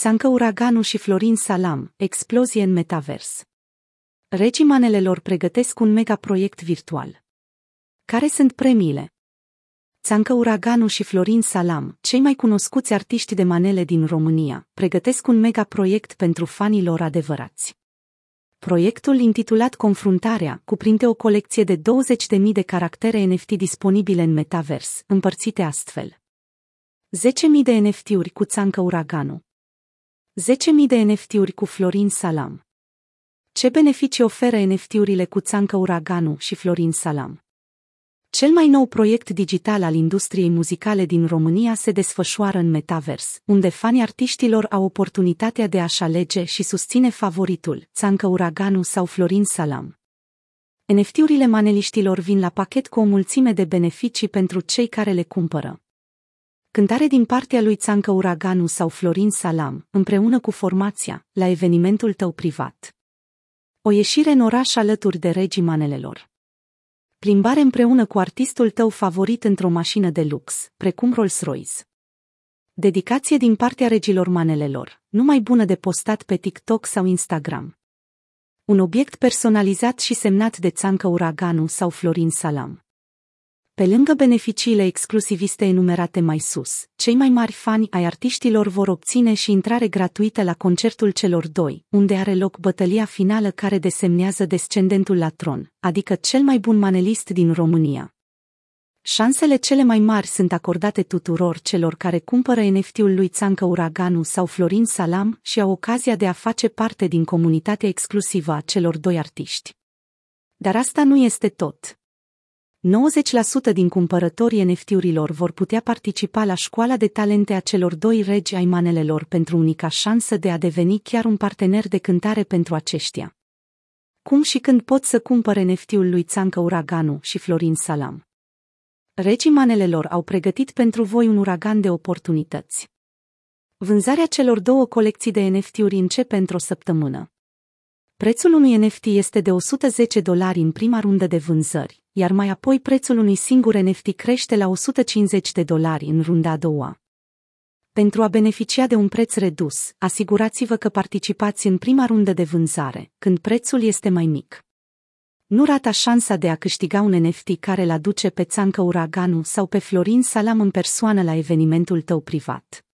Țancă Uraganu și Florin Salam, explozie în metavers. Regii manelelor pregătesc un megaproiect virtual. Care sunt premiile? Țancă Uraganu și Florin Salam, cei mai cunoscuți artiști de manele din România, pregătesc un megaproiect pentru fanii lor adevărați. Proiectul intitulat Confruntarea cuprinde o colecție de 20.000 de caractere NFT disponibile în metavers, împărțite astfel. 10.000 de NFT-uri cu Țancă Uraganu, 10.000 de NFT-uri cu Florin Salam. Ce beneficii oferă NFT-urile cu Țancă Uraganu și Florin Salam? Cel mai nou proiect digital al industriei muzicale din România se desfășoară în Metavers, unde fanii artiștilor au oportunitatea de a-și alege și susține favoritul, Țancă Uraganu sau Florin Salam. NFT-urile maneliștilor vin la pachet cu o mulțime de beneficii pentru cei care le cumpără cântare din partea lui Țancă Uraganu sau Florin Salam, împreună cu formația, la evenimentul tău privat. O ieșire în oraș alături de regii manelelor. Plimbare împreună cu artistul tău favorit într-o mașină de lux, precum Rolls-Royce. Dedicație din partea regilor manelelor, numai bună de postat pe TikTok sau Instagram. Un obiect personalizat și semnat de Țancă Uraganu sau Florin Salam. Pe lângă beneficiile exclusiviste enumerate mai sus, cei mai mari fani ai artiștilor vor obține și intrare gratuită la concertul celor doi, unde are loc bătălia finală care desemnează descendentul la tron, adică cel mai bun manelist din România. Șansele cele mai mari sunt acordate tuturor celor care cumpără NFT-ul lui Țancă Uraganu sau Florin Salam și au ocazia de a face parte din comunitatea exclusivă a celor doi artiști. Dar asta nu este tot. 90% din cumpărătorii NFT-urilor vor putea participa la școala de talente a celor doi regi ai manelelor pentru unica șansă de a deveni chiar un partener de cântare pentru aceștia. Cum și când pot să cumpăre NFT-ul lui Țancă Uraganu și Florin Salam? Regii manelelor au pregătit pentru voi un uragan de oportunități. Vânzarea celor două colecții de NFT-uri începe într-o săptămână. Prețul unui NFT este de 110 dolari în prima rundă de vânzări, iar mai apoi prețul unui singur NFT crește la 150 de dolari în runda a doua. Pentru a beneficia de un preț redus, asigurați-vă că participați în prima rundă de vânzare, când prețul este mai mic. Nu rata șansa de a câștiga un NFT care l aduce pe Țancă Uraganu sau pe Florin Salam în persoană la evenimentul tău privat.